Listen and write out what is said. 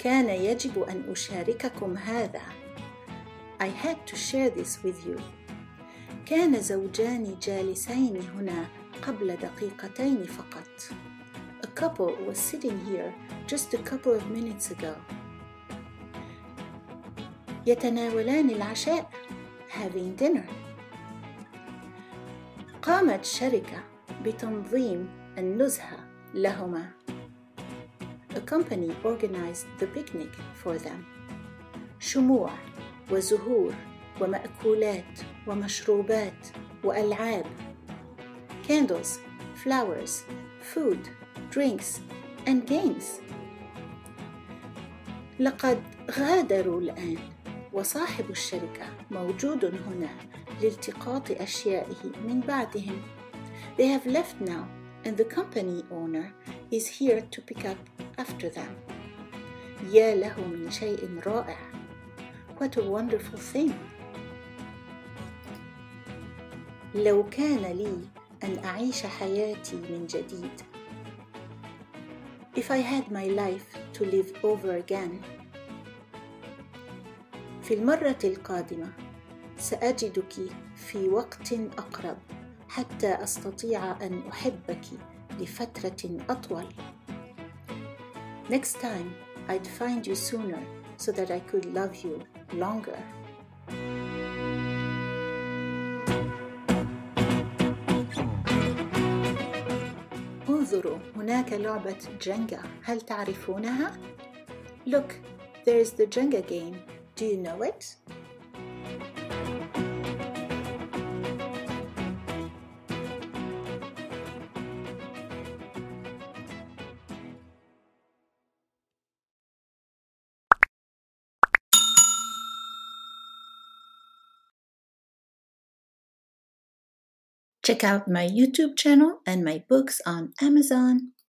كان يجب أن أشارككم هذا. I had to share this with you. كان زوجان جالسين هنا قبل دقيقتين فقط. A couple was sitting here just a couple of minutes ago. يتناولان العشاء having dinner. قامت شركة بتنظيم النزهة لهما. A company organized the picnic for them. شموع وزهور ومأكولات ومشروبات وألعاب. Candles, flowers, food, drinks and games. لقد غادروا الآن وصاحب الشركة موجود هنا لالتقاط أشيائه من بعدهم. They have left now and the company owner is here to pick up after them. يا له من شيء رائع. What a wonderful thing. لو كان لي أن أعيش حياتي من جديد. If I had my life to live over again. في المرة القادمة سأجدك في وقت أقرب حتى أستطيع أن أحبك لفترة أطول. Next time, I'd find you sooner so that I could love you longer. انظروا هناك لعبة جنجا هل تعرفونها؟ Look, there is the Jenga game. Do you know it? Check out my YouTube channel and my books on Amazon.